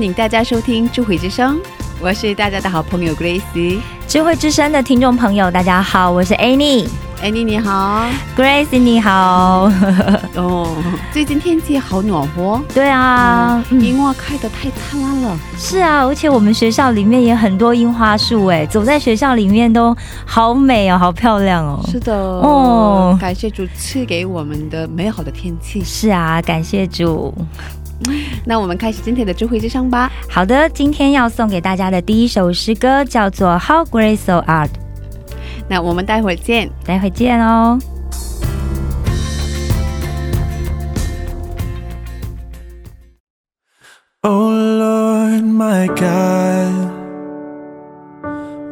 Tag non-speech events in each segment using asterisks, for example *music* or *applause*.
欢迎大家收听智慧之声，我是大家的好朋友 Grace。智慧之声的听众朋友，大家好，我是 Annie。Annie 你好，Grace 你好。*laughs* 哦，最近天气好暖和，对啊，嗯，樱花开得太灿烂了。是啊，而且我们学校里面也很多樱花树，哎，走在学校里面都好美哦，好漂亮哦。是的，哦感谢主赐给我们的美好的天气。是啊，感谢主。那我们开始今天的智慧之声吧。好的，今天要送给大家的第一首诗歌叫做《How Great Thou Art》，那我们待会儿见。待会儿见哦。Oh Lord, my God,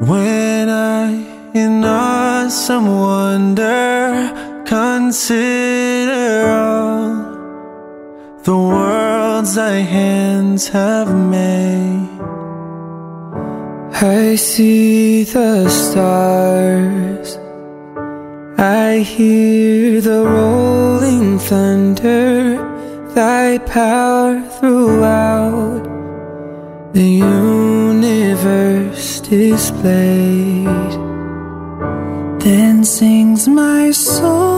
when I in awesome wonder consider all the worlds thy hands have made, I see the stars. I hear the rolling thunder, thy power throughout the universe displayed. Then sings my soul,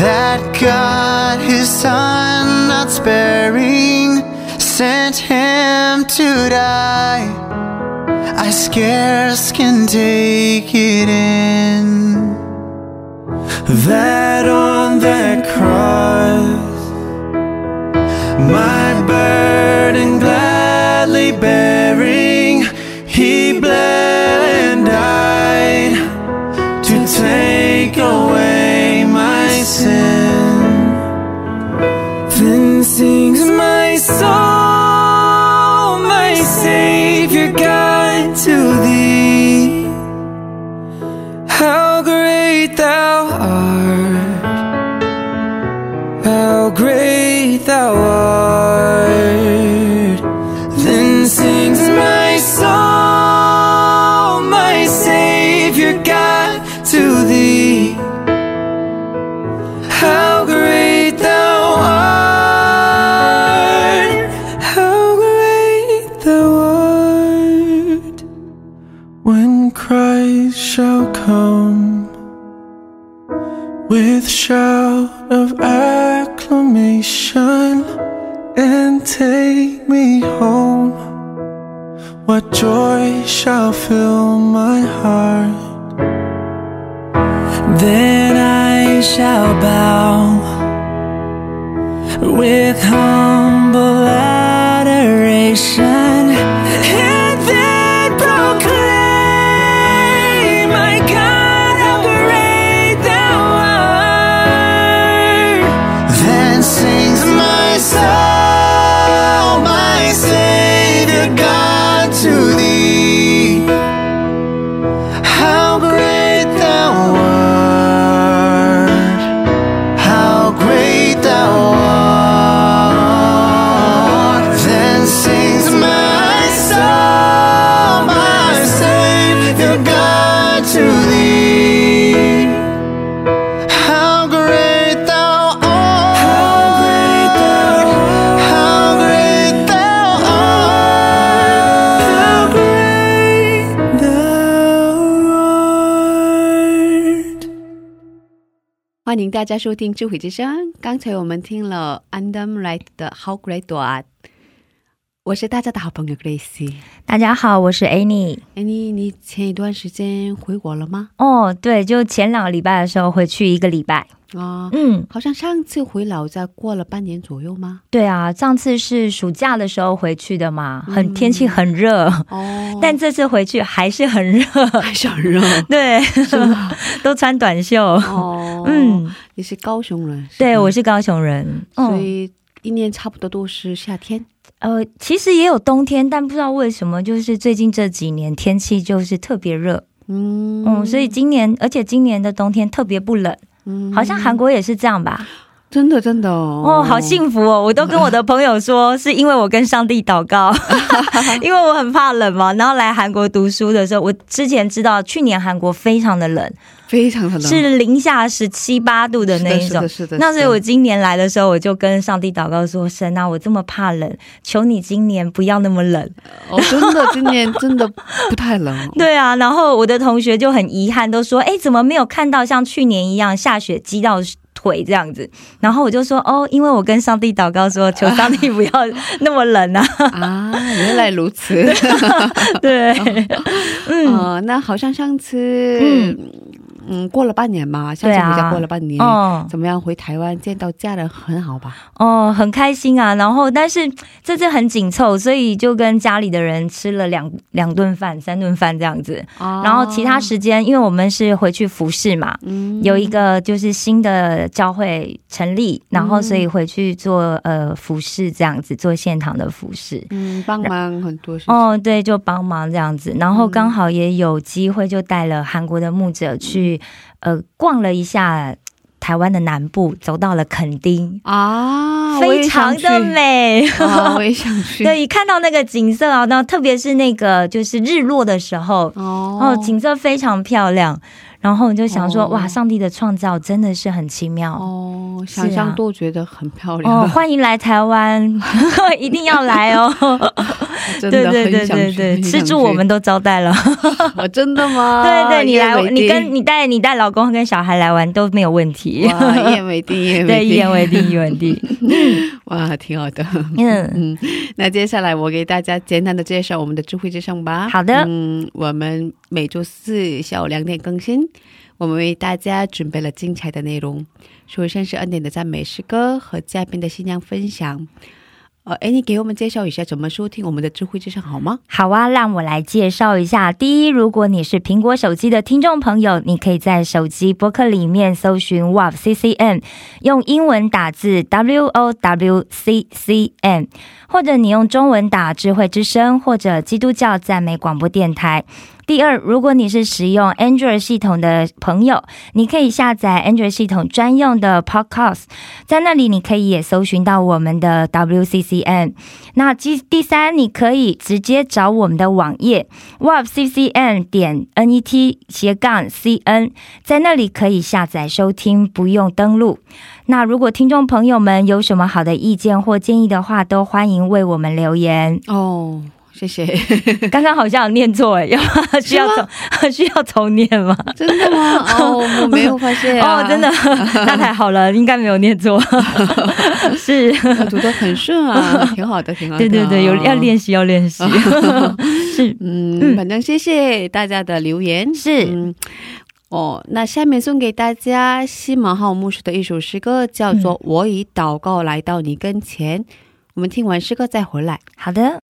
That God his son not sparing sent him to die. I scarce can take it in. That on that cross my burden gladly bearing God, wish I feel 迎大家收听智慧之声。刚才我们听了 Andam Light 的 How Great Do I，我是大家的好朋友 Grace。大家好，我是 Annie。Annie，你前一段时间回国了吗？哦，对，就前两个礼拜的时候回去一个礼拜。啊、嗯，好像上次回老家过了半年左右吗？对啊，上次是暑假的时候回去的嘛，很、嗯天气很热，哦，但这次回去还是很热。*laughs* 还是很热，*laughs* 对，*laughs* 都穿短袖。哦，嗯，你是高雄人，对，我是高雄人。嗯，所以一年差不多都是夏天。呃，其实也有冬天，但不知道为什么，就是最近这几年天气就是特别热。嗯。嗯，所以今年，而且今年的冬天特别不冷，好像韩国也是这样吧？真的真的哦哦，好幸福哦！我都跟我的朋友说，是因为我跟上帝祷告，*laughs* 因为我很怕冷嘛。然后来韩国读书的时候，我之前知道去年韩国非常的冷，非常的冷，是零下十七八度的那一种是的，。是的。那所以，是我今年来的时候，我就跟上帝祷告说：“神啊，我这么怕冷，求你今年不要那么冷。哦，真的，今年 *laughs* 真的不太冷。”对啊，然后我的同学就很遗憾，都说：“哎，怎么没有看到像去年一样下雪积到腿这样子？”然后我就说：“哦，因为我跟上帝祷告说，*laughs* 求上帝不要那么冷啊。啊，原来如此。*laughs* 对，*laughs* 嗯，呃，那好像上次，嗯嗯过了半年嘛，上对啊次回家过了半年，哦怎么样？回台湾见到家人很好吧？哦，很开心啊。然后，但是这次很紧凑，所以就跟家里的人吃了两两顿饭、三顿饭这样子。哦然后其他时间，因为我们是回去服侍嘛，嗯有一个就是新的教会成立，然后所以回去做呃服侍这样子，做现场的服侍。嗯帮忙很多事情。哦，对，就帮忙这样子，然后刚好也有机会，就带了韩国的牧者去，呃，逛了一下台湾的南部，走到了垦丁，啊，非常的美。啊，我也想去。*laughs* 对，一看到那个景色啊，那特别是那个就是日落的时候，哦哦，景色非常漂亮。然后你就想说，哦哇，上帝的创造真的是很奇妙。哦，想象都觉得很漂亮。哦，欢迎来台湾，*laughs* 一定要来哦！*laughs* 对对对对对，吃住我去们都招待了。*laughs* 哦真的吗？对对，你来，你跟你带你带老公跟小孩来玩都没有问题。一言为定，一言为定，对，一言为定，一言为定。哇，挺好的。嗯，*laughs* 嗯，那接下来我给大家简单的介绍我们的智慧之声吧。好的嗯，我们每周四下午两点更新，我们为大家准备了精彩的内容。首先是恩典的赞美诗歌和嘉宾的新娘分享。呃，哎，你给我们介绍一下怎么收听我们的智慧之声好吗？好啊，让我来介绍一下。第一，如果你是苹果手机的听众朋友，你可以在手机播客里面搜寻 WOW CCM，用英文打字 W O W C C M，或者你用中文打智慧之声或者基督教赞美广播电台。第二，如果你是使用 Android 系统的朋友，你可以下载 Android 系统专用的 Podcast，在那里你可以也搜寻到我们的 WCCN。那第第三，你可以直接找我们的网页 wccn 点 net 斜杠 cn，在那里可以下载收听，不用登录。那如果听众朋友们有什么好的意见或建议的话，都欢迎为我们留言。哦，谢谢。*laughs* 刚刚好像有念错哎，要需要 *laughs* 重 *laughs* 需要重念吗？真的吗？哦，我没有发现、啊。哦，真的，那太好了，应该没有念错。是，我读的很顺啊，挺好的，挺好的。对对对，有要练习，要练习。是嗯，反正谢谢大家的留言。是，嗯，哦，那下面送给大家西蒙浩牧师的一首诗歌，叫做《我以祷告来到你跟前》。我们听完诗歌再回来。好的。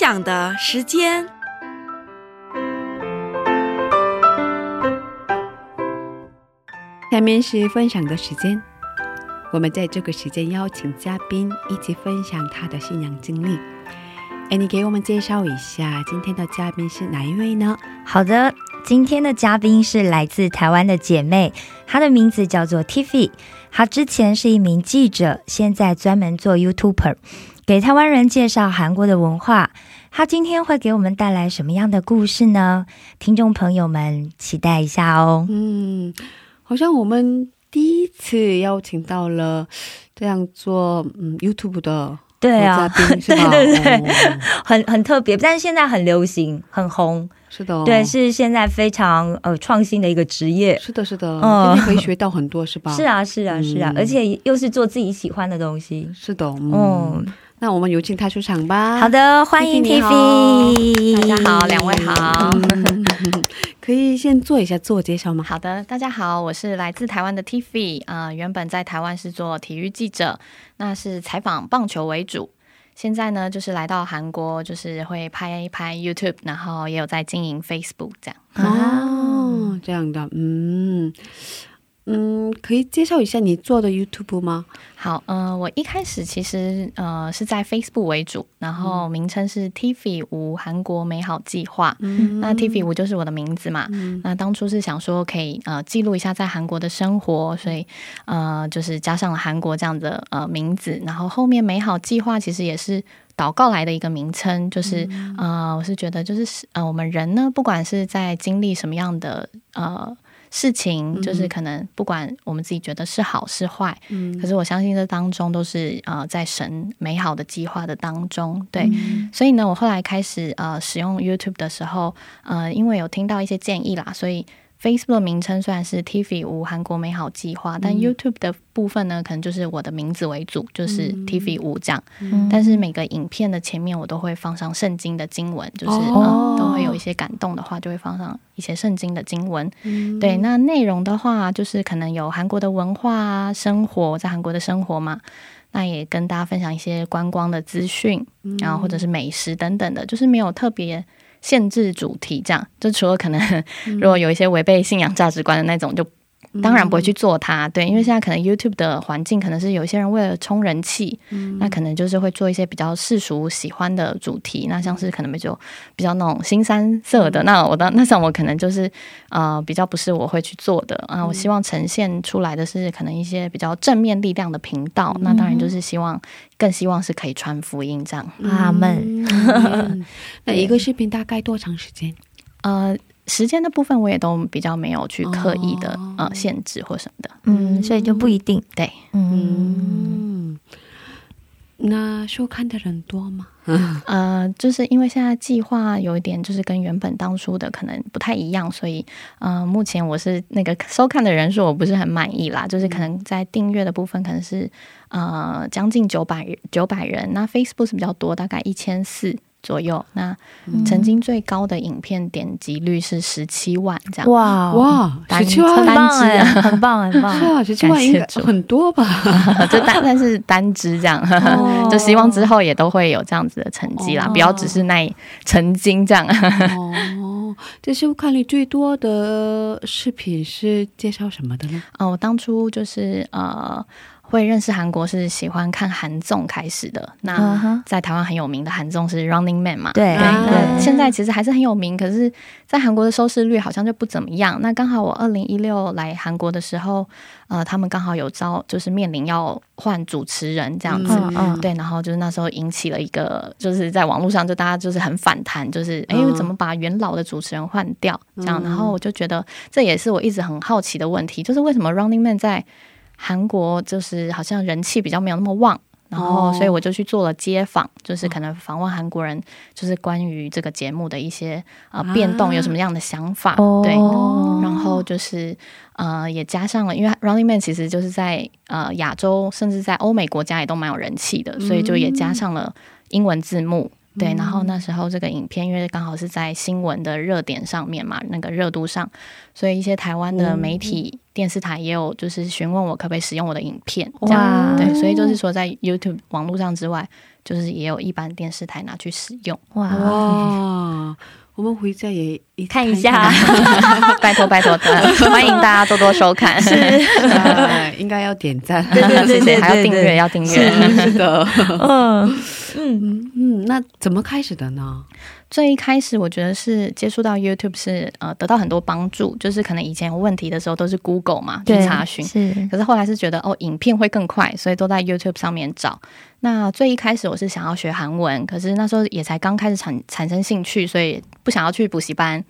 分享的时间。下面是分享的时间，我们在这个时间邀请嘉宾一起分享他的信仰经历。哎，你给我们介绍一下今天的嘉宾是哪一位呢？好的，今天的嘉宾是来自台湾的姐妹，她的名字叫做 Tiffy。她之前是一名记者，现在专门做 YouTuber，给台湾人介绍韩国的文化。他今天会给我们带来什么样的故事呢？听众朋友们，期待一下哦。嗯，好像我们第一次邀请到了这样做嗯 YouTube 的对啊，嘉宾是吧？*laughs* 对对对哦很很特别，但是现在很流行，很红。是的哦，对，是现在非常呃创新的一个职业。是的，是的，嗯可以学到很多，是吧？*laughs* 是，啊，是啊，是啊，嗯而且又是做自己喜欢的东西。是的，嗯。嗯，那我们有请他出场吧。好，的，欢迎 Tiffy。大家好，两位好。嗯 *laughs* 可以先做一下自我介绍吗？好的，大家好，我是来自台湾的 Tiffy，呃，原本在台湾是做体育记者，那是采访棒球为主。现在呢，就是来到韩国，就是会拍一拍 YouTube，然后也有在经营 Facebook 这样。哦，这样的，嗯嗯，可以介绍一下你做的 YouTube 吗？好，呃，我一开始其实呃是在 Facebook 为主，然后名称是 Tiffy 吴韩国美好计划。嗯那 Tiffy 吴就是我的名字嘛。那当初是想说可以呃记录一下在韩国的生活，所以呃就是加上了韩国这样的呃名字，然后后面美好计划其实也是。祷告来的一个名称，就是、呃，我是觉得就是呃，我们人呢，不管是在经历什么样的呃事情，就是可能不管我们自己觉得是好是坏，嗯。可是我相信这当中都是呃在神美好的计划的当中，对，所以呢，我后来开始呃使用 YouTube 的时候，呃，因为有听到一些建议啦，所以 Facebook 的名称虽然是 Tiffy 吴韩国美好计划，但 YouTube 的部分呢，可能就是我的名字为主，就是 Tiffy 吴这样。但是每个影片的前面我都会放上圣经的经文，就是、哦嗯都会有一些感动的话，就会放上一些圣经的经文。嗯对，那内容的话，就是可能有韩国的文化啊，生活在韩国的生活嘛。那也跟大家分享一些观光的资讯，嗯然后或者是美食等等的，就是没有特别限制主题，这样就除了可能嗯。*laughs* 如果有一些违背信仰价值观的那种，就当然不会去做它。对，因为现在可能 YouTube 的环境可能是有一些人为了冲人气，嗯那可能就是会做一些比较世俗喜欢的主题，那像是可能就比较那种新三色的，那我当那像我可能就是呃比较不是我会去做的啊、我希望呈现出来的是可能一些比较正面力量的频道，那当然就是希望更希望是可以传福音这样。阿门。*laughs* 嗯 *laughs* 那一个视频大概多长时间？呃，时间的部分我也都比较没有去刻意的、哦呃限制或什么的。嗯，所以就不一定。对，嗯，嗯，那收看的人多吗？*laughs* 呃，就是因为现在计划有一点就是跟原本当初的可能不太一样，所以呃，目前我是那个收看的人数我不是很满意啦，就是可能在订阅的部分可能是呃将近九百九百人，那 Facebook 是比较多，大概一千四。左右。那嗯曾经最高的影片点击率是十七万这样。哇哇，十七万单很棒哎，只 *laughs* 啊很棒很棒。是啊，十七万应该感谢主很多吧？*laughs* 就单但是单支这样，哦 *laughs* 就希望之后也都会有这样子的成绩啦，哦不要只是那曾经这样。哦，这是我看你最多的视频是介绍什么的呢？哦，我当初就是呃。会认识韩国是喜欢看韩综开始的，嗯那在台湾很有名的韩综是 Running Man 嘛，对对，现在其实还是很有名，可是，在韩国的收视率好像就不怎么样。那刚好我二零一六来韩国的时候，呃，他们刚好有招，就是面临要换主持人这样子。嗯嗯对，然后就是那时候引起了一个，就是在网络上就大家就是很反弹，就是哎、嗯怎么把元老的主持人换掉这样？嗯然后我就觉得这也是我一直很好奇的问题，就是为什么 Running Man 在韩国就是好像人气比较没有那么旺。然后，哦所以我就去做了街访，就是可能访问韩国人，就是关于这个节目的一些呃啊变动有什么样的想法，哦对。然后就是呃，也加上了，因为 Running Man 其实就是在呃亚洲，甚至在欧美国家也都蛮有人气的，所以就也加上了英文字幕。对，然后那时候这个影片，因为刚好是在新闻的热点上面嘛，那个热度上，所以一些台湾的媒体、电视台也有就是询问我可不可以使用我的影片，这样对，所以就是说在 YouTube 网络上之外，就是也有一般电视台拿去使用。哇，哇，我们回家也看一下，*laughs* 拜托拜托的，*laughs* 欢迎大家多多收看。是，呃应该要点赞。对对对谢谢，还要订阅，要订阅。是的，*laughs* 嗯嗯嗯嗯，那怎么开始的呢？最一开始，我觉得是接触到 YouTube 是呃得到很多帮助，就是可能以前有问题的时候都是 Google 嘛去查询，是可是后来是觉得哦，影片会更快，所以都在 YouTube 上面找。那最一开始我是想要学韩文，可是那时候也才刚开始产产生兴趣，所以不想要去补习班，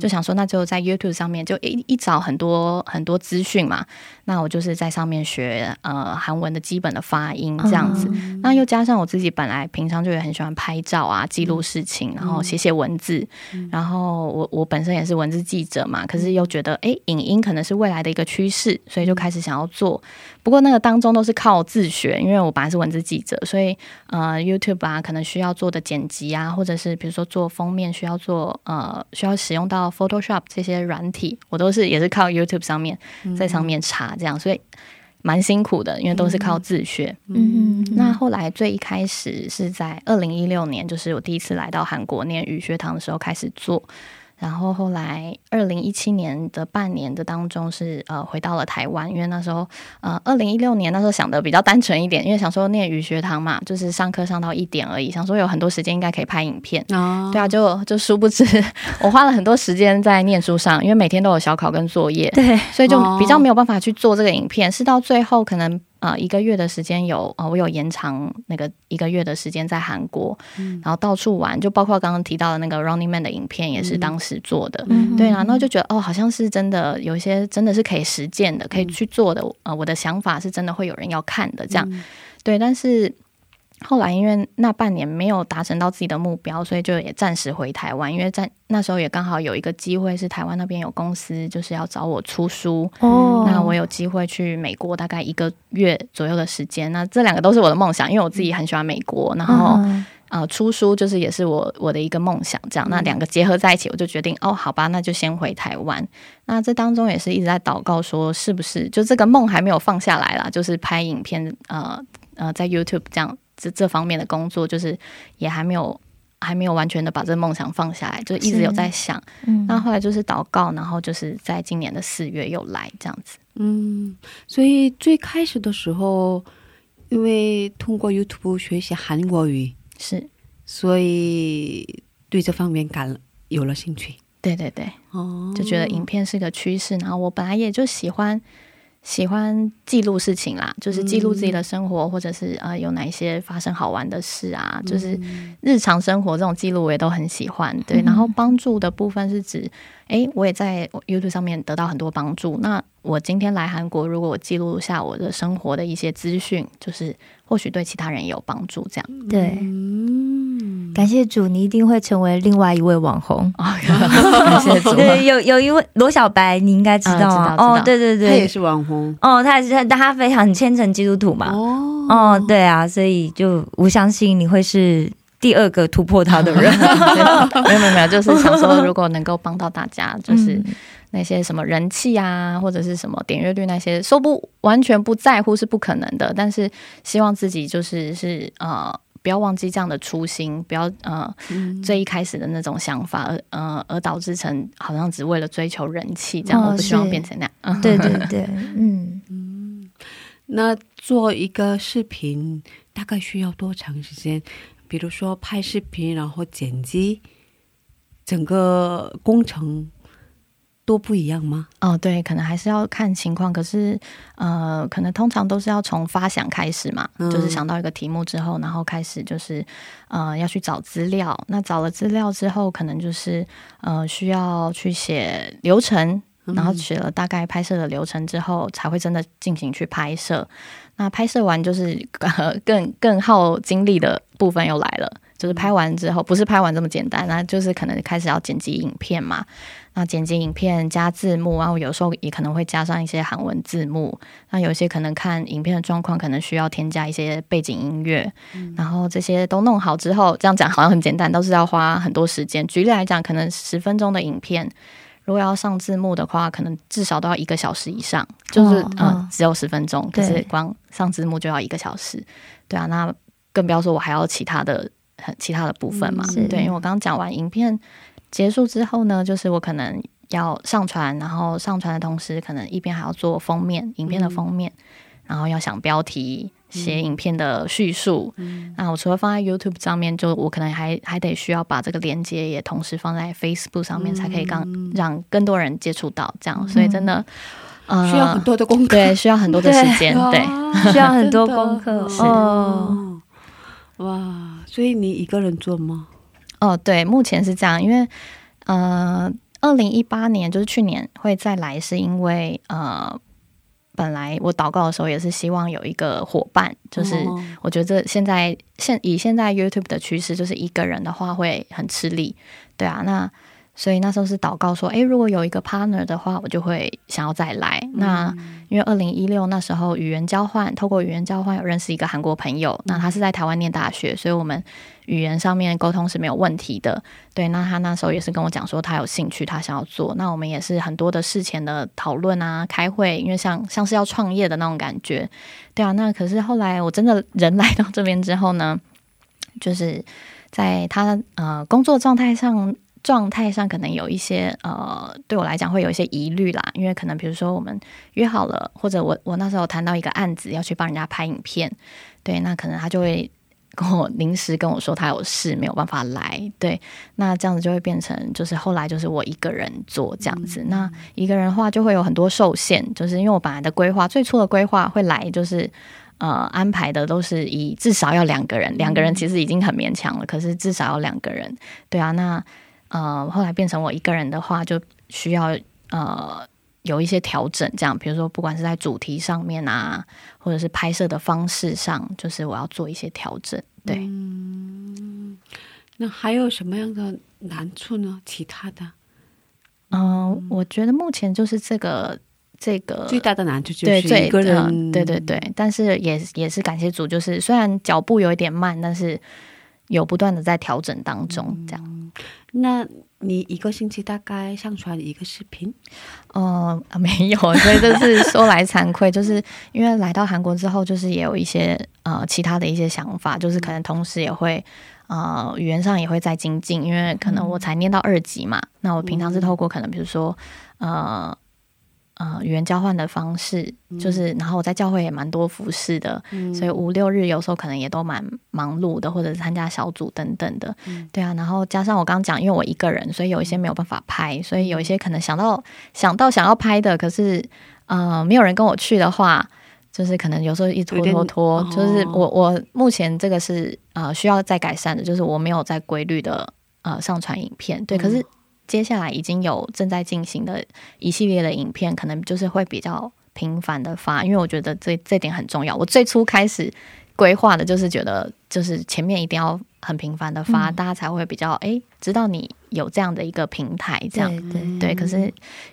就想说那就在 YouTube 上面就一一找很多很多资讯嘛。那我就是在上面学呃韩文的基本的发音这样子。那又加上我自己本来平常就也很喜欢拍照啊，记录事情，然后写写文字。然后我我本身也是文字记者嘛，可是又觉得诶，影音可能是未来的一个趋势，所以就开始想要做。不过那个当中都是靠自学，因为我本来是文字记者，所以呃 YouTube 啊，可能需要做的剪辑啊，或者是比如说做封面需要做呃需要使用到 Photoshop 这些软体，我都是也是靠 YouTube 上面在上面查这样，所以蛮辛苦的，因为都是靠自学。嗯那后来最一开始是在二零一六年，就是我第一次来到韩国念语学堂的时候开始做。然后后来二零一七年的半年的当中是呃回到了台湾，因为那时候呃二零一六年那时候想的比较单纯一点，因为想说念语学堂嘛，就是上课上到一点而已，想说有很多时间应该可以拍影片。啊对啊，就就殊不知我花了很多时间在念书上，因为每天都有小考跟作业，对，所以就哦。比较没有办法去做这个影片，是到最后可能呃一个月的时间有啊我有延长那个一个月的时间在韩国，然后到处玩，就包括刚刚提到的那个 Running Man 的影片也是当时做的，嗯对啊，然后就觉得哦好像是真的有一些真的是可以实践的，可以去做的，呃我的想法是真的会有人要看的这样，对，但是。后来因为那半年没有达成到自己的目标，所以就也暂时回台湾。因为在那时候也刚好有一个机会，是台湾那边有公司就是要找我出书，哦那我有机会去美国，大概一个月左右的时间。那这两个都是我的梦想，因为我自己很喜欢美国，然后、嗯呃出书就是也是我我的一个梦想。这样，那两个结合在一起，我就决定哦，好吧，那就先回台湾。那这当中也是一直在祷告，说是不是就这个梦还没有放下来啦？就是拍影片，呃呃，在 YouTube 这样这这方面的工作，就是也还没有。还没有完全的把这个梦想放下来，就一直有在想。嗯那后来就是祷告，然后就是在今年的四月又来这样子。嗯，所以最开始的时候，因为通过 YouTube 学习韩国语，是所以对这方面感有了兴趣。对对对，哦，就觉得影片是个趋势，然后我本来也就喜欢喜欢记录事情啦，就是记录自己的生活，或者是呃有哪一些发生好玩的事啊，就是日常生活这种记录我也都很喜欢。对，然后帮助的部分是指，诶，我也在 YouTube 上面得到很多帮助。那我今天来韩国，如果我记录下我的生活的一些资讯，就是或许对其他人也有帮助。这样对，嗯，感谢主，你一定会成为另外一位网红。*laughs* 啊，感谢主。对，有 *laughs* 有一位罗小白，你应该知道啊知道啊。知道哦，对对对，他也是网红哦，他也是，但他非常虔诚基督徒嘛。哦哦，对啊，所以就我相信你会是第二个突破他的人。*laughs* 没有没有没有，就是想说，如果能够帮到大家，就是嗯那些什么人气啊，或者是什么点阅率那些，说不完全不在乎是不可能的，但是希望自己就是是呃。不要忘记这样的初心，不要呃、最一开始的那种想法，而呃而导致成好像只为了追求人气这样，哦我不希望变成那样。*laughs* 对对对对，嗯，那做一个视频大概需要多长时间？比如说拍视频，然后剪辑，整个工程都不一样吗？哦，对，可能还是要看情况。可是，呃，可能通常都是要从发想开始嘛，嗯就是想到一个题目之后，然后开始就是呃要去找资料。那找了资料之后，可能就是呃需要去写流程，然后写了大概拍摄的流程之后，才会真的进行去拍摄。那拍摄完就是呃 *laughs* 更更耗精力的部分又来了，就是拍完之后不是拍完这么简单，那就是可能开始要剪辑影片嘛。那剪辑影片加字幕，然后有时候也可能会加上一些韩文字幕。那有些可能看影片的状况，可能需要添加一些背景音乐。然后这些都弄好之后，这样讲好像很简单，都是要花很多时间。举例来讲，可能十分钟的影片，如果要上字幕的话，可能至少都要一个小时以上，就是、哦呃哦只有十分钟，可是光上字幕就要一个小时。对啊，那更不要说我还要其他的很其他的部分嘛。嗯对，因为我刚刚讲完影片结束之后呢，就是我可能要上传，然后上传的同时，可能一边还要做封面，影片的封面，然后要想标题。写影片的叙述，那我除了放在 YouTube 上面，就我可能还还得需要把这个连接也同时放在 Facebook 上面，才可以让让更多人接触到。这样，所以真的，呃，需要很多的功课，对，需要很多的时间，*laughs* 对。哇 *laughs* 需要很多功课是哦。哦，哇！所以你一个人做吗？哦，对，目前是这样，因为呃，二零一八年就是去年会再来，是因为呃，本来我祷告的时候也是希望有一个伙伴，就是哦我觉得现在现以现在 YouTube 的趋势，就是一个人的话会很吃力，对啊，那所以那时候是祷告说，诶，如果有一个 partner 的话，我就会想要再来。那因为二零一六那时候语言交换，透过语言交换有认识一个韩国朋友，那他是在台湾念大学，所以我们语言上面沟通是没有问题的。对，那他那时候也是跟我讲说他有兴趣，他想要做。那我们也是很多的事前的讨论啊，开会，因为像像是要创业的那种感觉。对啊，那可是后来我真的人来到这边之后呢，就是在他呃工作状态上。状态上可能有一些呃，对我来讲会有一些疑虑啦，因为可能比如说我们约好了，或者我我那时候谈到一个案子要去帮人家拍影片，对，那可能他就会跟我临时跟我说他有事没有办法来，对，那这样子就会变成就是后来就是我一个人做这样子，那一个人的话就会有很多受限，就是因为我本来的规划最初的规划会来就是。呃，安排的都是以至少要两个人，两个人其实已经很勉强了，可是至少要两个人，对啊，那呃，后来变成我一个人的话，就需要呃有一些调整，这样，比如说不管是在主题上面啊，或者是拍摄的方式上，就是我要做一些调整。对，那还有什么样的难处呢？其他的嗯、我觉得目前就是这个这个最大的难处就是一个人，嗯对对对，但是也也是感谢主，就是虽然脚步有一点慢，但是有不断的在调整当中，这样。那你一个星期大概上传一个视频？哦、啊 *laughs* 没有，所以这是说来惭愧，*laughs* 就是因为来到韩国之后，就是也有一些呃其他的一些想法，就是可能同时也会呃语言上也会在精进，因为可能我才念到二级嘛，那我平常是透过可能比如说呃。呃，语言交换的方式就是，然后我在教会也蛮多服饰的，所以五六日有时候可能也都蛮忙碌的，或者是参加小组等等的，对啊。然后加上我刚刚讲，因为我一个人，所以有一些没有办法拍，所以有一些可能想到想到想要拍的，可是呃没有人跟我去的话，就是可能有时候一拖拖拖，哦就是我我目前这个是呃需要再改善的，就是我没有在规律的呃上传影片，对，可是。接下来已经有正在进行的一系列的影片，可能就是会比较频繁的发，因为我觉得这这点很重要。我最初开始规划的就是觉得，就是前面一定要很频繁的发，嗯大家才会比较哎知道你有这样的一个平台，这样对对对。可是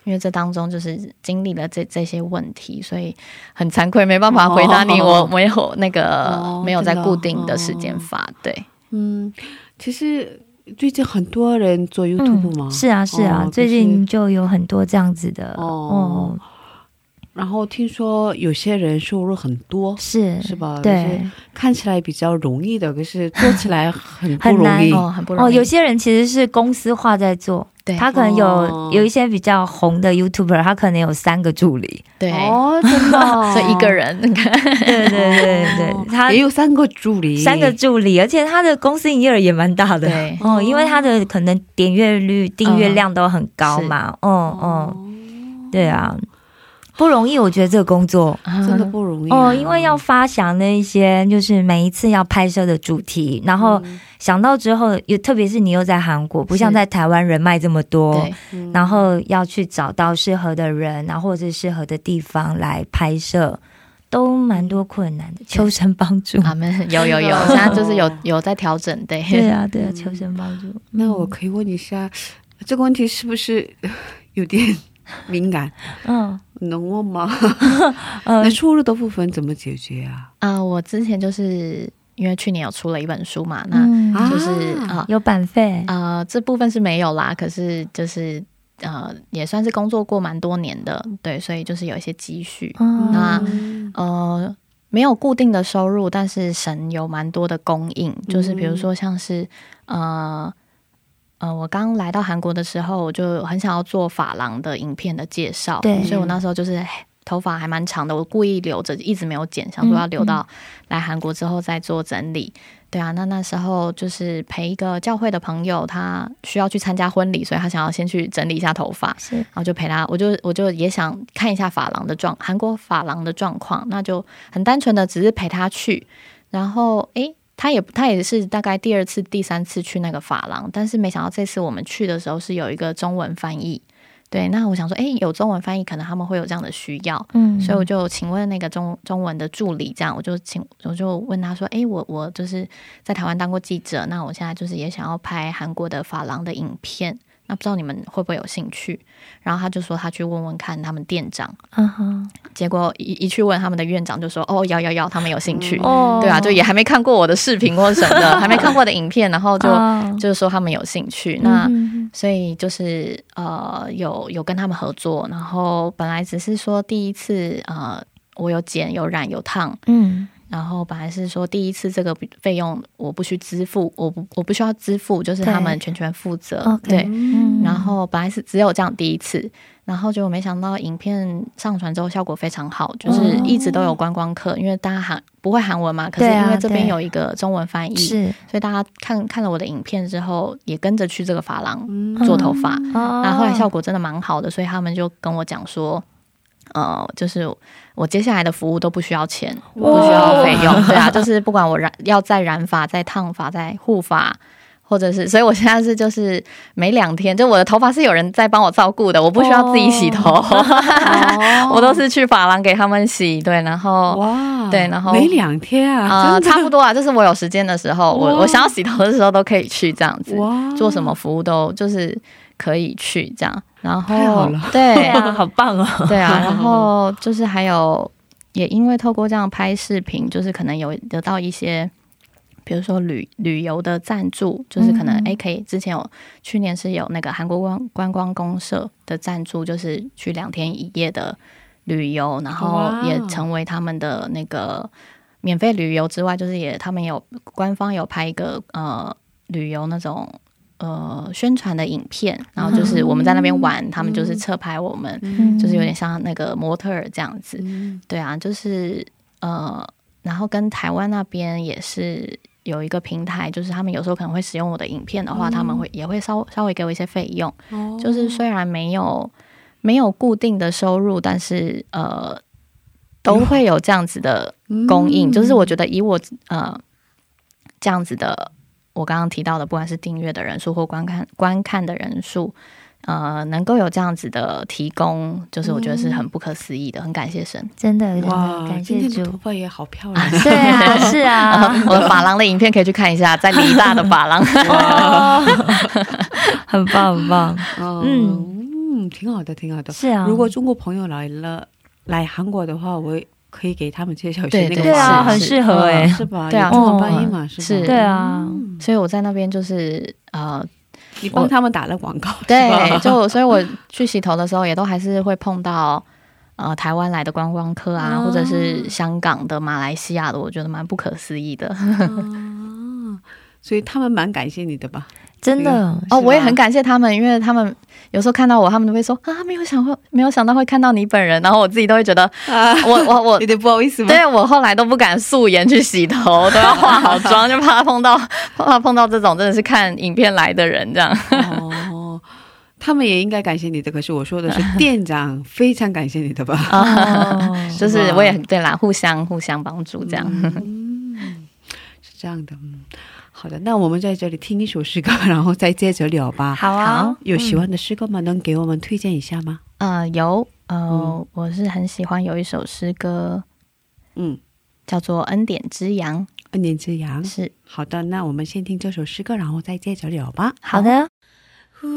因为这当中就是经历了这这些问题，所以很惭愧，没办法回答你，哦我没有那个、哦没有在固定的时间发，对。嗯，其实最近很多人做 YouTube 嘛，是啊，是啊，哦最近就有很多这样子的哦哦，然后听说有些人收入很多，是是吧？对，看起来比较容易的，可是做起来很不容很难易。哦，很不容易。哦，有些人其实是公司化在做，对。他可能有、哦。有一些比较红的 YouTuber，他可能有三个助理，对，哦，*laughs* 真的哦，所以一个人，*laughs* 对对对对他也有三个助理，三个助理，而且他的公司营业额也蛮大的，对。哦，因为他的可能点阅率、订阅量都很高嘛，嗯哦嗯，对啊，不容易，我觉得这个工作。真的不容易啊。哦，因为要发想那一些，就是每一次要拍摄的主题，然后想到之后，又特别是你又在韩国，不像在台湾人脉这么多，然后要去找到适合的人，然后或者是适合的地方来拍摄，都蛮多困难的。求神帮助，他们有有有，*laughs* 现在就是有有在调整，对，对啊，对啊，求神帮助。那我可以问一下，这个问题是不是有点 *laughs* 敏感？嗯能问吗？呃 *laughs* 那收入的部分怎么解决啊？啊、我之前就是因为去年有出了一本书嘛，那嗯，就是啊啊有版费，呃这部分是没有啦，可是就是呃也算是工作过蛮多年的，对，所以就是有一些积蓄，嗯那呃。没有固定的收入，但是神有蛮多的供应，就是比如说像是呃呃，我刚来到韩国的时候，我就很想要做发廊的影片的介绍，对所以我那时候就是头发还蛮长的，我故意留着，一直没有剪，想说要留到来韩国之后再做整理。对啊，那那时候就是陪一个教会的朋友，他需要去参加婚礼，所以他想要先去整理一下头发，是然后就陪他，我就我就也想看一下发廊的状，韩国发廊的状况，那就很单纯的只是陪他去，然后诶，他也他也是大概第二次、第三次去那个发廊，但是没想到这次我们去的时候是有一个中文翻译，对，那我想说，诶，有中文翻译，可能他们会有这样的需要，嗯。所以我就请问那个中中文的助理，这样我就请我就问他说：“诶，我我就是在台湾当过记者，那我现在就是也想要拍韩国的发廊的影片，那不知道你们会不会有兴趣？”然后他就说他去问问看他们店长，嗯哼结果一一去问他们的院长就说：“哦，要要要，他们有兴趣。哦对啊，就也还没看过我的视频或什么的，*laughs* 还没看过的影片，然后就、哦就是说他们有兴趣。那、嗯所以就是呃，有有跟他们合作，然后本来只是说第一次呃，我有剪、有染、有烫，嗯然后本来是说第一次这个费用我不需支付，我不我不需要支付，就是他们全权负责。对，嗯然后本来是只有这样第一次，然后结果没想到影片上传之后效果非常好，就是一直都有观光客，因为大家韩不会韩文嘛，可是因为这边有一个中文翻译，是所以大家看看了我的影片之后，也跟着去这个发廊嗯做头发。哦然后后来效果真的蛮好的，所以他们就跟我讲说，呃，就是我接下来的服务都不需要钱，不需要费用，*laughs* 对啊，就是不管我染要再染发、再烫发、再护发。或者是，所以我现在是就是每两天，就我的头发是有人在帮我照顾的，我不需要自己洗头，*laughs* 我都是去发廊给他们洗，对，然后哇，对然后每两天啊，呃，差不多啊，就是我有时间的时候，我哇我想要洗头的时候都可以去这样子，哇，做什么服务都就是可以去这样，然后对 *laughs* 对啊，*laughs* 好棒哦，对啊，然后就是还有也因为透过这样拍视频，就是可能有得到一些。比如说旅旅游的赞助，就是可能嗯。诶可以之前有去年是有那个韩国观观光公社的赞助，就是去两天一夜的旅游，然后也成为他们的那个免费旅游之外，就是也他们有官方有拍一个呃旅游那种呃宣传的影片，然后就是我们在那边玩，他们就是侧拍我们，嗯就是有点像那个模特儿这样子。嗯对啊，就是呃，然后跟台湾那边也是有一个平台，就是他们有时候可能会使用我的影片的话，他们会也会稍稍微给我一些费用。哦就是虽然没有没有固定的收入，但是呃都会有这样子的供应。就是我觉得以我呃这样子的，我刚刚提到的，不管是订阅的人数或观看观看的人数。呃，能够有这样子的提供，就是我觉得是很不可思议的，很感谢神。真的哇，感谢主头。发也好漂亮，对啊，*laughs* 是啊，*laughs* 我的发廊的影片可以去看一下，在梨大的发廊。*laughs* 哦，很棒很棒，嗯嗯，挺好的，挺好的。是啊。如果中国朋友来了来韩国的话，我可以给他们介绍一对些那个对啊，很适合哎、是吧？对啊。有中文翻译嘛，是吧？是。对啊，所以我在那边就是呃，你帮他们打了广告，对，就所以我去洗头的时候，也都还是会碰到呃台湾来的观光客啊，哦或者是香港的、马来西亚的，我觉得蛮不可思议的。哦，所以他们蛮感谢你的吧？真的哦，我也很感谢他们，因为他们有时候看到我，他们都会说啊，没有想会没有想到会看到你本人，然后我自己都会觉得，啊，我我我有。点不好意思吗？对我后来都不敢素颜去洗头，都要化好妆，就怕碰到 *laughs* 怕碰到这种真的是看影片来的人这样。哦，他们也应该感谢你的，可是我说的是 *laughs* 店长非常感谢你的吧？哦，*laughs* 就是我也对啦，互相互相帮助这样。嗯，是这样的，嗯，好的，那我们在这里听一首诗歌，*laughs* 然后再接着聊吧。好啊，有喜欢的诗歌吗？能给我们推荐一下吗？呃，有呃、嗯我是很喜欢有一首诗歌嗯，叫做《恩典之羊》，恩典之羊。是好的，那我们先听这首诗歌，然后再接着聊吧。好的，你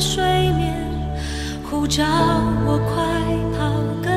睡眠，护照我快跑。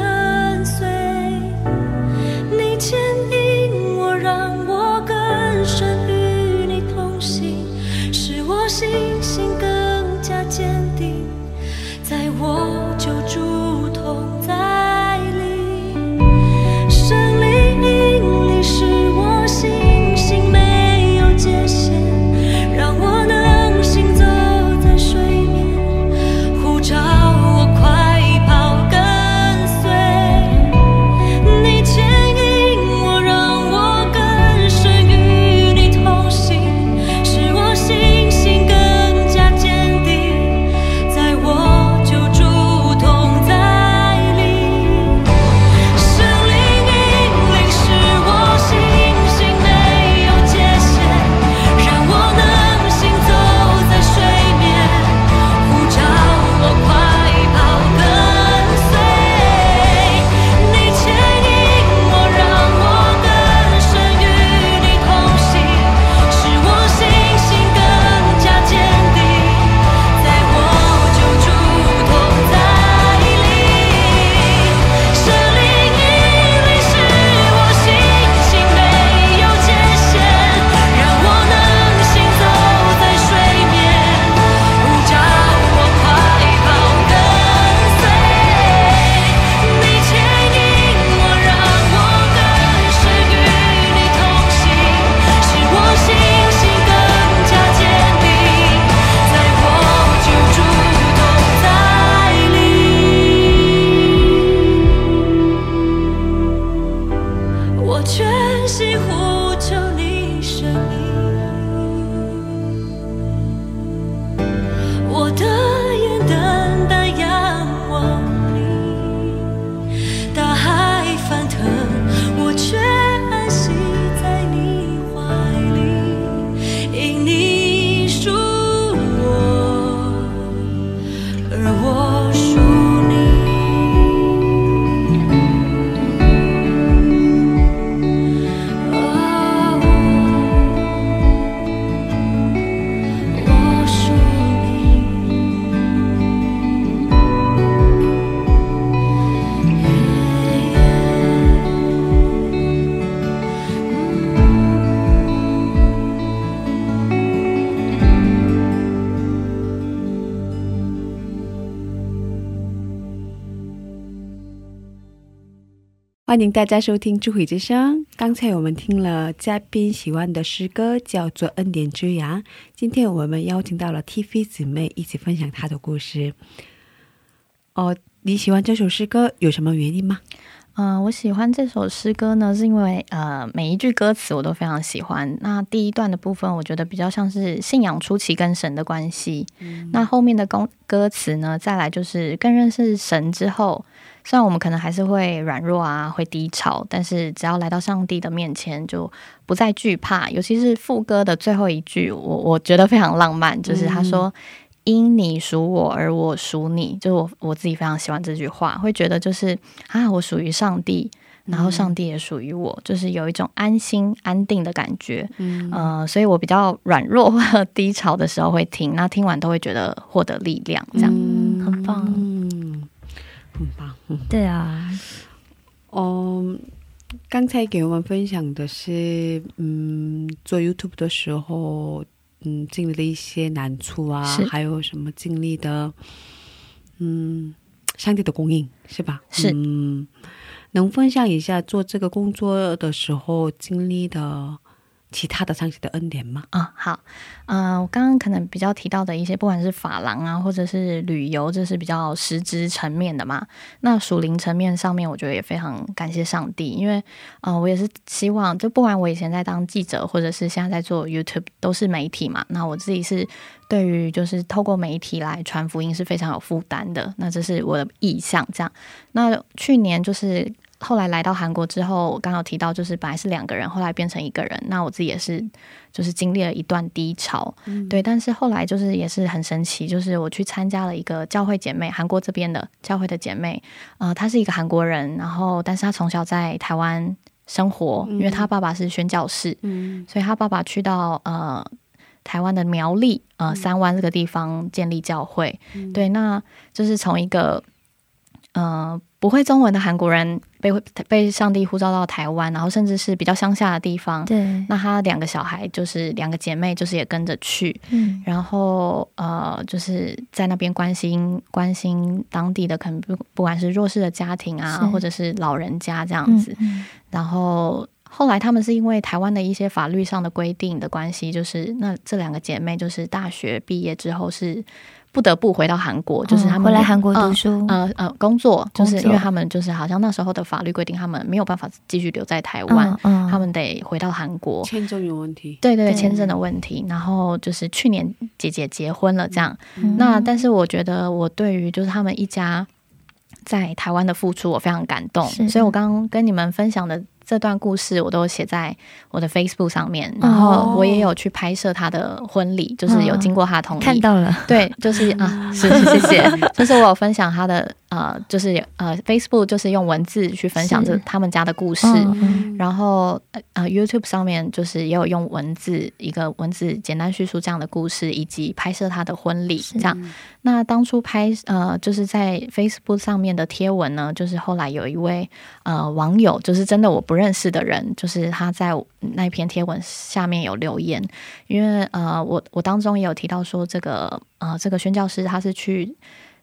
欢迎大家收听《智慧之声》。刚才我们听了嘉宾喜欢的诗歌，叫做《恩典之阳》。今天我们邀请到了 TV 姊妹一起分享她的故事。哦，你喜欢这首诗歌有什么原因吗？嗯、我喜欢这首诗歌呢，是因为呃每一句歌词我都非常喜欢。那第一段的部分，我觉得比较像是信仰初期跟神的关系。那后面的歌歌词呢，再来就是更认识神之后，虽然我们可能还是会软弱啊，会低潮，但是只要来到上帝的面前，就不再惧怕。尤其是副歌的最后一句，我我觉得非常浪漫，就是他说。因你属我，而我属你，就是我我自己非常喜欢这句话，会觉得就是啊，我属于上帝，然后上帝也属于我，就是有一种安心安定的感觉。嗯，呃，所以我比较软弱或者低潮的时候会听，那听完都会觉得获得力量，这样、嗯很棒。嗯，很棒。嗯对啊，嗯，刚才给我们分享的是，嗯，做 YouTube 的时候，嗯，经历的一些难处啊，还有什么经历的，嗯，上帝的供应是吧？是。嗯，能分享一下做这个工作的时候经历的其他的上帝的恩典吗？啊、好，嗯、我刚刚可能比较提到的一些，不管是发廊啊，或者是旅游，这是比较实质层面的嘛。那属灵层面上面，我觉得也非常感谢上帝，因为，呃，我也是希望，就不管我以前在当记者，或者是现在在做 YouTube，都是媒体嘛。那我自己是对于就是透过媒体来传福音是非常有负担的。那这是我的意向，这样。那去年就是后来来到韩国之后，我刚好提到，就是本来是两个人，后来变成一个人。那我自己也是，就是经历了一段低潮，对。但是后来就是也是很神奇，就是我去参加了一个教会姐妹，韩国这边的教会的姐妹，呃，她是一个韩国人，然后但是她从小在台湾生活，因为她爸爸是宣教士，嗯所以她爸爸去到呃台湾的苗栗呃三湾这个地方建立教会。对，那就是从一个呃不会中文的韩国人被被上帝呼召到台湾，然后甚至是比较乡下的地方。对，那他两个小孩就是两个姐妹，就是也跟着去，嗯然后呃，就是在那边关心关心当地的可能不不管是弱势的家庭啊，或者是老人家这样子。嗯然后后来他们是因为台湾的一些法律上的规定的关系，就是那这两个姐妹就是大学毕业之后是不得不回到韩国，就是他们哦回来韩国读嗯书，呃呃，工作就是因为他们就是好像那时候的法律规定，他们没有办法继续留在台湾，嗯嗯他们得回到韩国。签证有问题。对对对，签证的问题。然后就是去年姐姐结婚了，这样。嗯那但是我觉得我对于就是他们一家在台湾的付出，我非常感动。所以我刚刚跟你们分享的这段故事，我都写在我的 Facebook 上面。哦然后我也有去拍摄他的婚礼，就是有经过他的同意。看到了，对，就是啊，*laughs* 是谢谢，就是我有分享他的呃，就是呃，Facebook 就是用文字去分享这他们家的故事，然后呃，YouTube 上面就是也有用文字一个文字简单叙述这样的故事，以及拍摄他的婚礼这样。那当初拍呃，就是在 Facebook 上面的贴文呢，就是后来有一位呃网友，就是真的我不认识的人，就是他在那篇贴文下面有留言，因为呃，我我当中也有提到说，这个呃，这个宣教师他是去。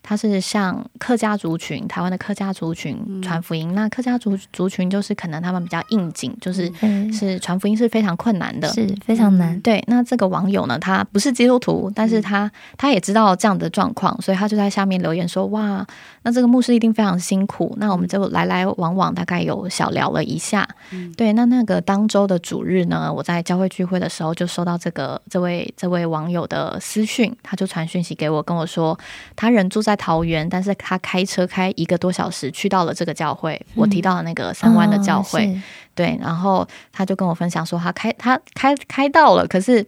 他是向客家族群，台湾的客家族群传福音。那客家族族群就是可能他们比较应景，就是嗯。是传福音是非常困难的。是非常难，对，那这个网友呢，他不是基督徒，但是他他也知道这样的状况，所以他就在下面留言说：“哇，那这个牧师一定非常辛苦。”那我们就来来往往，大概有小聊了一下。对，那那个当周的主日呢，我在教会聚会的时候就收到这个这位这位网友的私讯，他就传讯息给我，跟我说他人住在桃园，但是他开车开一个多小时去到了这个教会，我提到的那个三湾的教会。嗯对，然后他就跟我分享说，他开他开开到了，可是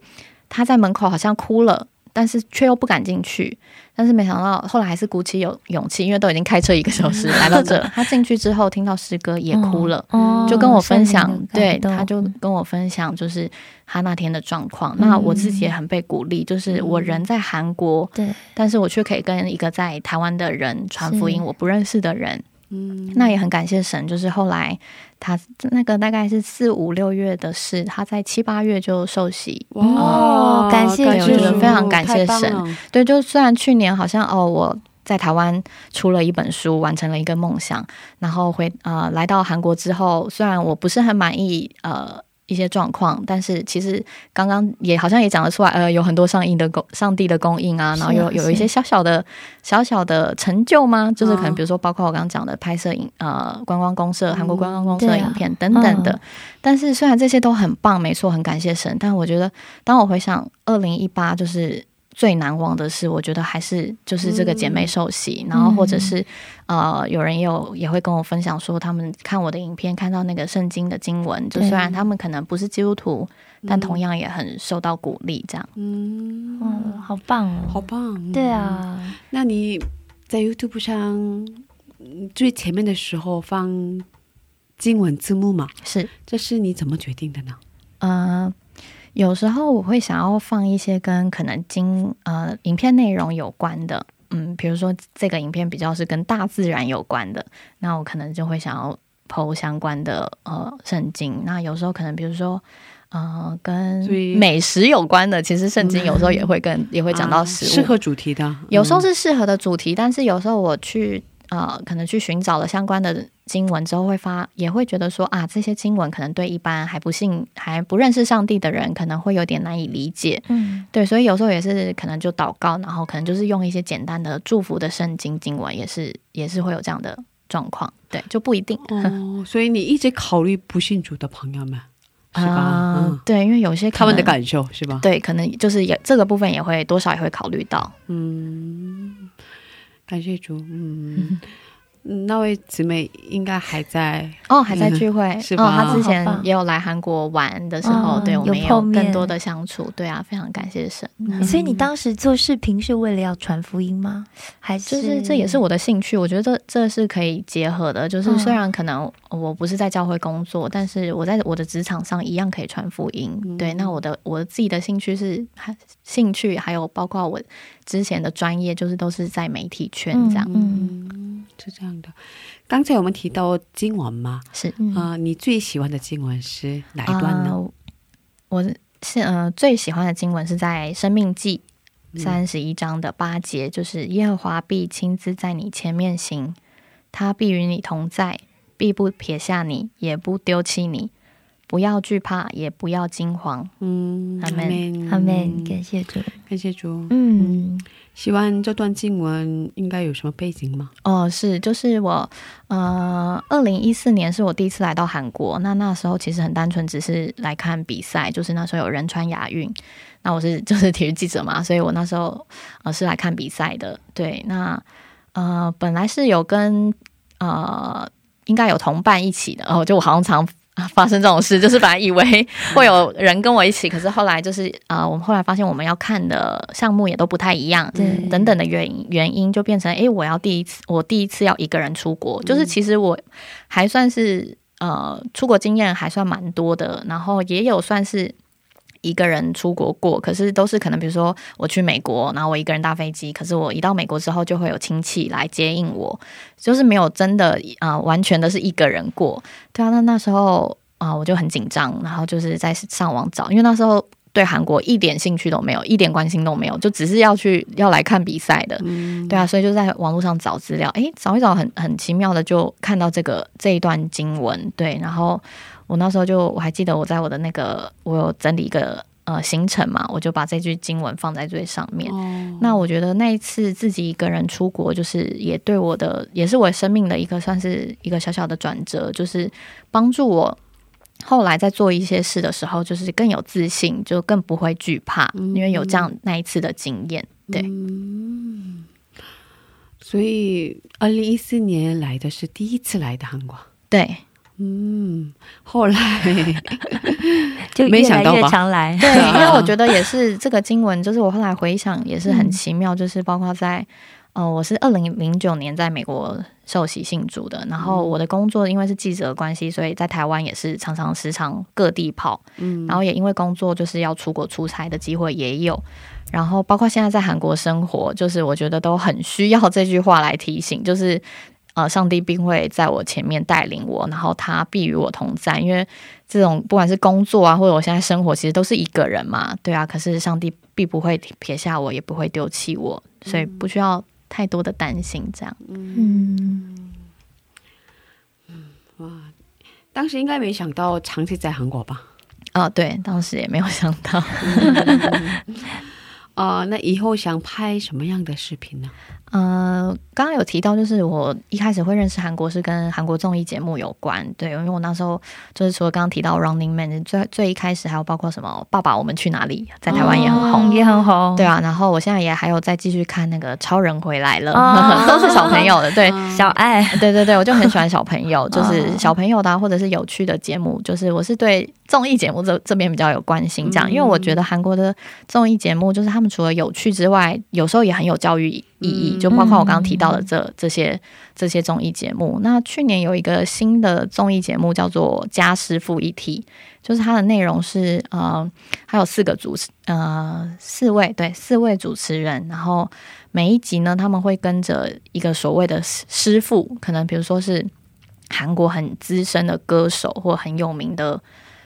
他在门口好像哭了，但是却又不敢进去。但是没想到后来还是鼓起有勇气，因为都已经开车一个小时来到这，*laughs* 他进去之后听到诗歌也哭了。就跟我分享对，他就跟我分享，就是他那天的状况。那我自己也很被鼓励，就是我人在韩国，对但是我却可以跟一个在台湾的人传福音，我不认识的人，嗯，那也很感谢神，就是后来他那个大概是四五六月的事，他在七八月就受洗。哦感谢对我觉得主非常感谢神对，就虽然去年好像哦我。在台湾出了一本书，完成了一个梦想，然后回呃来到韩国之后，虽然我不是很满意呃一些状况，但是其实刚刚也好像也讲得出来，呃有很多上映的供上帝的供应啊，然后有有一些小小的小小的成就吗？就是可能嗯比如说包括我刚刚讲的拍摄影呃观光公社韩国观光公社影片等等的，嗯但是虽然这些都很棒，没错，很感谢神，但我觉得当我回想二零一八，就是最难忘的是，我觉得还是就是这个姐妹受洗，然后或者是呃，有人也有也会跟我分享说，他们看我的影片，看到那个圣经的经文，就虽然他们可能不是基督徒，但同样也很受到鼓励，这样。嗯，嗯，好棒哦，好棒。对，啊，那你在 YouTube 上嗯最前面的时候放经文字幕嘛？是，这是你怎么决定的呢？呃，有时候我会想要放一些跟可能经呃影片内容有关的，嗯，比如说这个影片比较是跟大自然有关的，那我可能就会想要剖相关的呃圣经。那有时候可能比如说。呃，跟美食有关的，其实圣经有时候也会跟、也会讲到啊食物，适合主题的，有时候嗯是适合的主题，但是有时候我去呃，可能去寻找了相关的经文之后，会发也会觉得说啊，这些经文可能对一般还不信、还不认识上帝的人，可能会有点难以理解。嗯，对，所以有时候也是可能就祷告，然后可能就是用一些简单的祝福的圣经经文，也是也是会有这样的状况。对，就不一定。哦，所以你一直考虑不信主的朋友们，是吧？啊嗯，对，因为有些他们的感受是吧？对，可能就是也这个部分也会多少也会考虑到。嗯，感谢主。嗯，那位姊妹应该还在，哦，还在聚会，*laughs* 是吧哦，他之前也有来韩国玩的时候，嗯对我们有更多的相处，对啊，非常感谢神。所以你当时做视频是为了要传福音吗？还是就是这也是我的兴趣，我觉得这这是可以结合的。就是嗯虽然可能我不是在教会工作，但是我在我的职场上一样可以传福音。对，那我的我自己的兴趣是还兴趣，还有包括我之前的专业，就是都是在媒体圈这样。嗯嗯，是这样的。刚才我们提到经文嘛，是嗯啊、你最喜欢的经文是哪一段呢？呃我是呃最喜欢的经文是在《生命记》三十一章的八节，就是耶和华必亲自在你前面行，他必与你同在，必不撇下你，也不丢弃你。不要惧怕，也不要惊慌。嗯，阿门阿门，感谢主。感谢主。嗯希望这段经文应该有什么背景吗？哦，是，就是我，呃，二零一四年是我第一次来到韩国，那那时候其实很单纯，只是来看比赛，就是那时候有仁川亚运，那我是就是体育记者嘛，所以我那时候呃是来看比赛的，对，那呃本来是有跟呃应该有同伴一起的，哦，就我好像常。发生这种事，就是本来以为会有人跟我一起，可是后来就是呃，我们后来发现我们要看的项目也都不太一样，对。等等的原因原因，就变成诶，我要第一次，我第一次要一个人出国，就是其实我还算是呃出国经验还算蛮多的，然后也有算是一个人出国过，可是都是可能比如说我去美国，然后我一个人搭飞机，可是我一到美国之后就会有亲戚来接应我，就是没有真的啊、呃完全的是一个人过。对啊，那那时候啊、我就很紧张，然后就是在上网找，因为那时候。对韩国一点兴趣都没有，一点关心都没有，就只是要去要来看比赛的。对啊，所以就在网络上找资料，诶，找一找很很奇妙的就看到这个这一段经文，对，然后我那时候就我还记得我在我的那个我有整理一个呃行程嘛，我就把这句经文放在最上面。哦，那我觉得那一次自己一个人出国，就是也对我的，也是我生命的一个算是一个小小的转折，就是帮助我后来在做一些事的时候，就是更有自信，就更不会惧怕，因为有这样那一次的经验。对，所以二零一四年来的是第一次来的韩国。对，嗯，后来 *laughs* 就越来越没想到吧常来。对，因为我觉得也是这个经文，就是我后来回想也是很奇妙，就是包括在呃，我是二零零九年在美国受洗信主的，然后我的工作因为是记者的关系，所以在台湾也是常常时常各地跑，嗯，然后也因为工作就是要出国出差的机会也有。然后，包括现在在韩国生活，就是我觉得都很需要这句话来提醒，就是呃，上帝并会在我前面带领我，然后他必与我同在。因为这种不管是工作啊，或者我现在生活，其实都是一个人嘛，对啊。可是上帝必不会撇下我，也不会丢弃我，所以不需要太多的担心。这样，嗯，哇当时应该没想到长期在韩国吧？哦，对，当时也没有想到。*laughs* 呃，那以后想拍什么样的视频呢？呃，刚刚有提到，就是我一开始会认识韩国是跟韩国综艺节目有关，对，因为我那时候就是除了刚刚提到《Running Man》，最最一开始还有包括什么《爸爸我们去哪里》，在台湾也很红，也很红。对啊，然后我现在也还有再继续看那个《超人回来了》哦都 *laughs* 是小朋友的，对。*laughs* 小爱，对对对，我就很喜欢小朋友，*laughs* 就是小朋友的、啊、或者是有趣的节目，就是我是对综艺节目这这边比较有关心，这样，因为我觉得韩国的综艺节目就是他们除了有趣之外，有时候也很有教育意义，就包括我刚刚提到的这这些这些综艺节目。那去年有一个新的综艺节目叫做《家师傅一体》，就是它的内容是呃，还有四个主持呃四位对四位主持人，然后每一集呢，他们会跟着一个所谓的师师傅，可能比如说是韩国很资深的歌手或很有名的。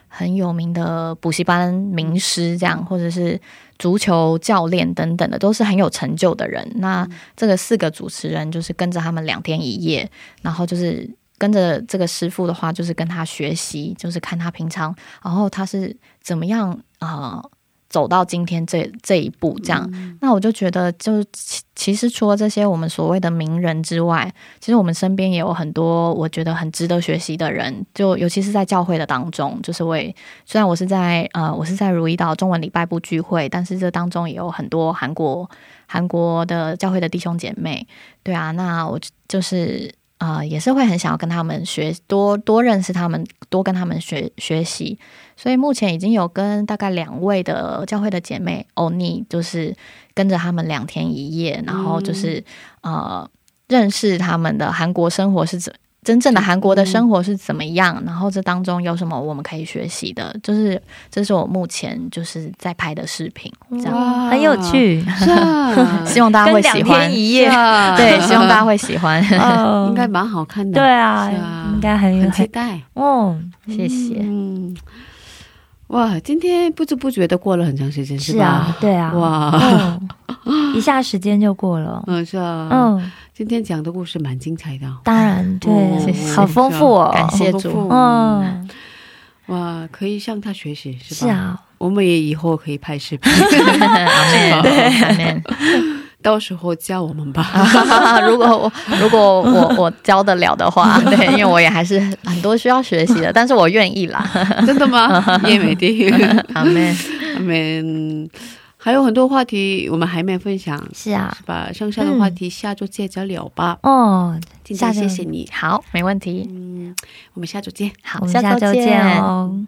很有名的补习班名师，这样或者是足球教练等等的，都是很有成就的人。那这个四个主持人就是跟着他们两天一夜，然后就是跟着这个师傅的话，就是跟他学习，就是看他平常，然后他是怎么样啊。呃走到今天这这一步，这样，那我就觉得，就其其实除了这些我们所谓的名人之外，其实我们身边也有很多我觉得很值得学习的人，就尤其是在教会的当中，就是我也虽然我是在呃我是在如意岛中文礼拜部聚会，但是这当中也有很多韩国韩国的教会的弟兄姐妹，对啊，那我就是呃，也是会很想要跟他们学，多多认识他们，多跟他们学学习。所以目前已经有跟大概两位的教会的姐妹欧尼，就是跟着他们两天一夜，然后就是、呃认识他们的韩国生活是怎。真正的韩国的生活是怎么样？然后这当中有什么我们可以学习的？就是这是我目前就是在拍的视频，这样哇很有，趣，啊，*laughs* 希望大家会喜欢跟两天。一夜，啊 *laughs* 对，希望大家会喜欢。*laughs* 哦应该蛮好看的。对啊啊，应该很很期待。哦，谢谢。嗯，哇，今天不知不觉的过了很长时间，吧？是啊，对啊，哇，哦，一下时间就过了，嗯，是啊，嗯，今天讲的故事蛮精彩的哦。当然对哦谢谢，好丰富哦，感谢主嗯，哇，可以向他学习，是吧？是，啊，我们也以后可以拍视频，*laughs* 对。到时候教我们吧。如果我如果我我教得了的话，对，因为我也还是很多需要学习的，但是我愿意啦。真的吗？叶美丽，阿妹，他们还有很多话题我们还没分享，是啊是，吧？剩下的话题下周接着聊吧。哦，今天谢谢你，好，没问题。嗯，我们下周见。好，我们下周见哦。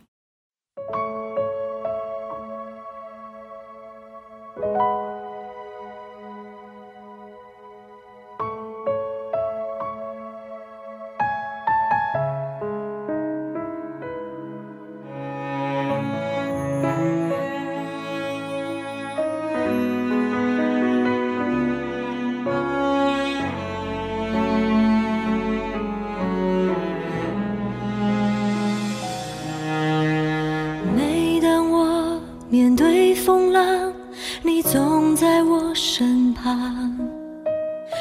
身旁。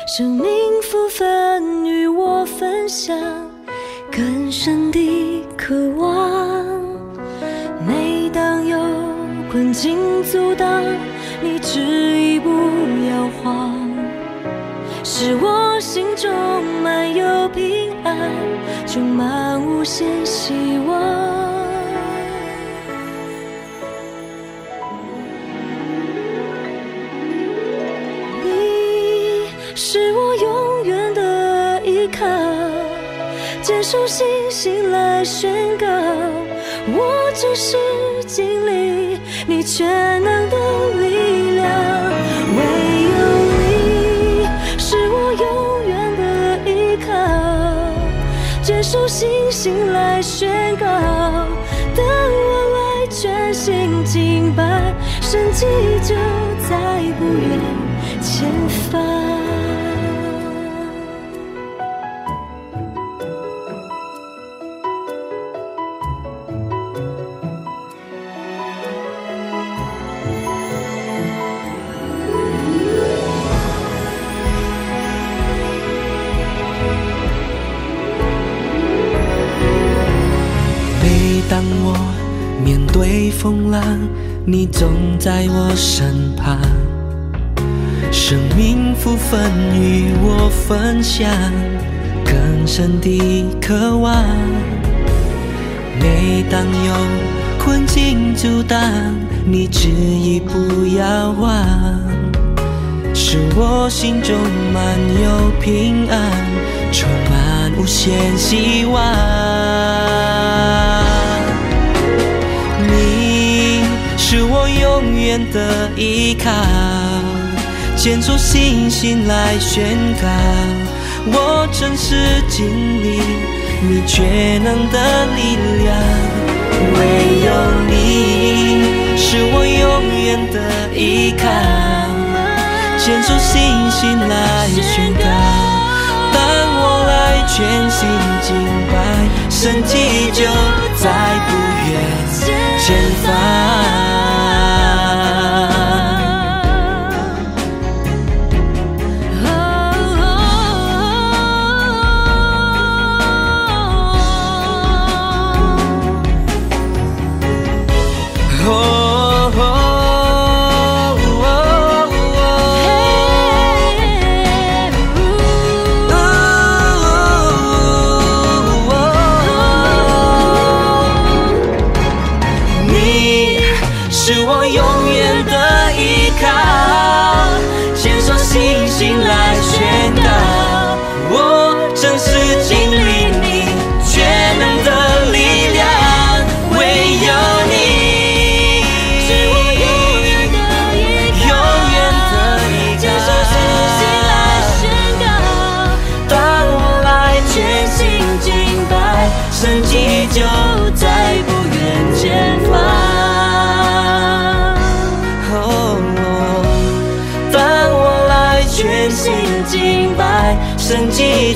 生命福分与我分享，更深的渴望。每当有困境阻挡，你执意不摇晃，使我心中满有平安，充满无限希望。坚守信心来宣告，我只是经历你全能的力量。唯有你是我永远的依靠，接受星星来宣告，当我来全心敬拜，神迹就在不远前方。风浪，你总在我身旁。生命福分与我分享，更深的渴望。每当有困境阻挡，你执意不要忘，使我心中满有平安，充满无限希望。永远的依靠，坚守信心来宣告，我真实经历你全能的力量。唯有你是我永远的依靠，坚守信心来宣告。当我来全心敬拜，神迹就在不远前方。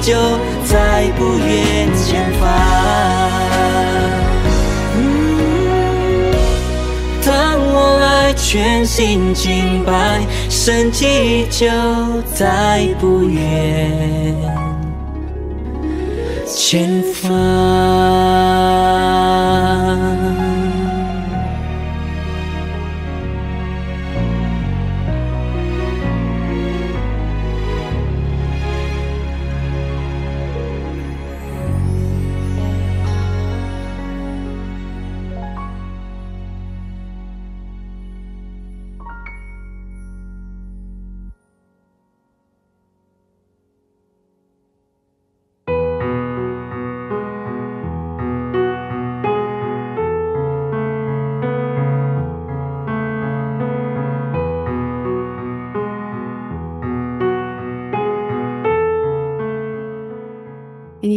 就在不远前方。嗯当我爱全心敬拜，神迹就在不远前方。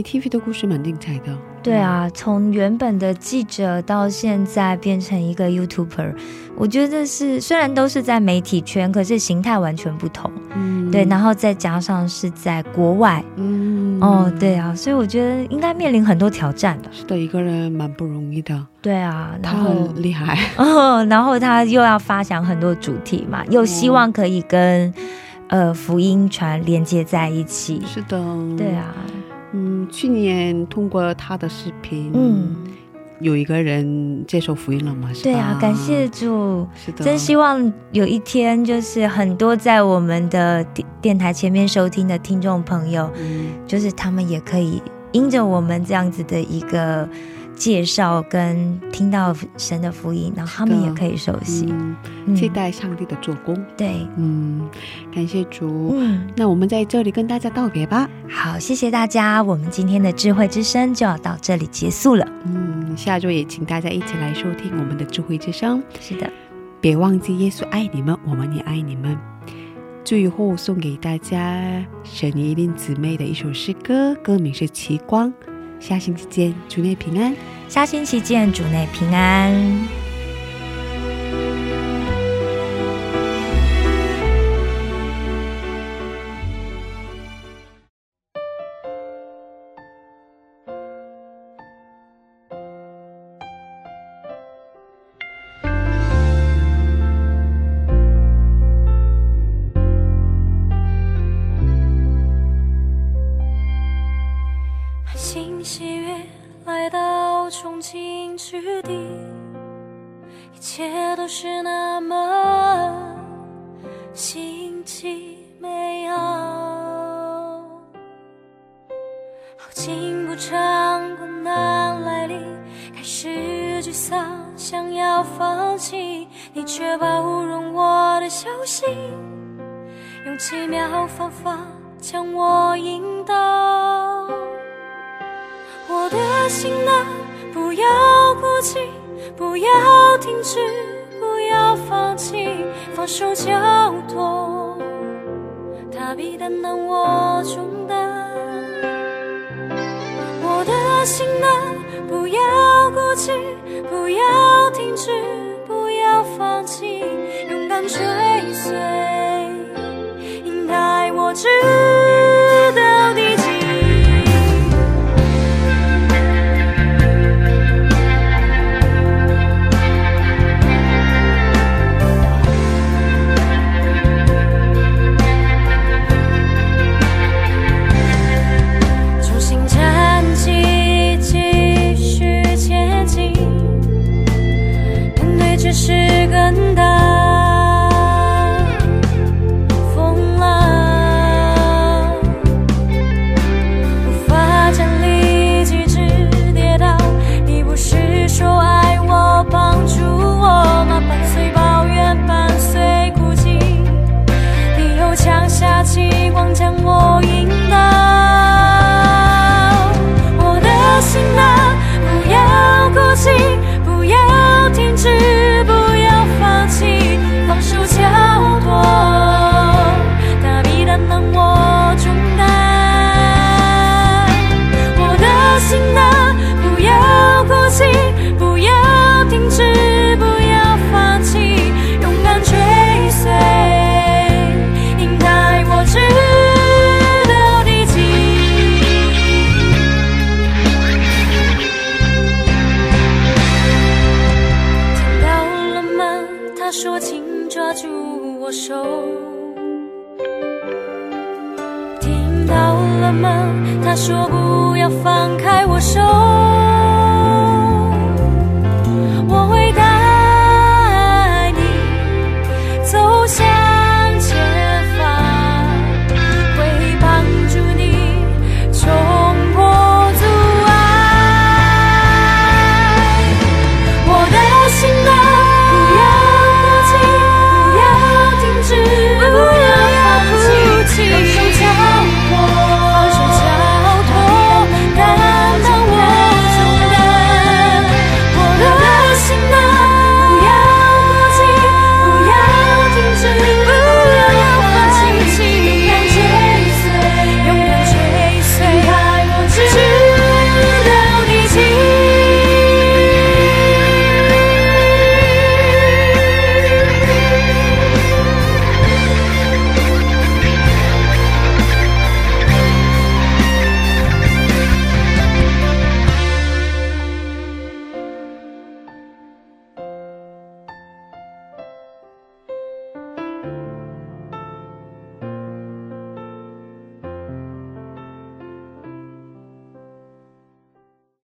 TV 的故事蛮精彩的。对啊，从原本的记者到现在变成一个 YouTuber，我觉得是虽然都是在媒体圈，可是形态完全不同。嗯对，然后再加上是在国外，嗯哦，对啊，所以我觉得应该面临很多挑战的。是的，一个人蛮不容易的，对啊，然他后很厉害。*laughs* 哦，然后他又要发想很多主题嘛，又希望可以跟、呃福音传连接在一起。是的，对，啊，嗯，去年通过他的视频，嗯，有一个人接受福音了嘛？是吧？对啊，感谢主，是的，真希望有一天就是很多在我们的电电台前面收听的听众朋友，嗯，就是他们也可以因着我们这样子的一个介绍跟听到神的福音，然后他们也可以熟悉。期待上帝的做工。对，嗯，感谢主。嗯，那我们在这里跟大家道别吧。好，谢谢大家，我们今天的智慧之声就要到这里结束了。嗯，下周也请大家一起来收听我们的智慧之声。是的，别忘记耶稣爱你们，我们也爱你们。最后送给大家神一令姊妹的一首诗歌，歌名是《奇光》。下星期见，主内平安。下星期见，主内平安。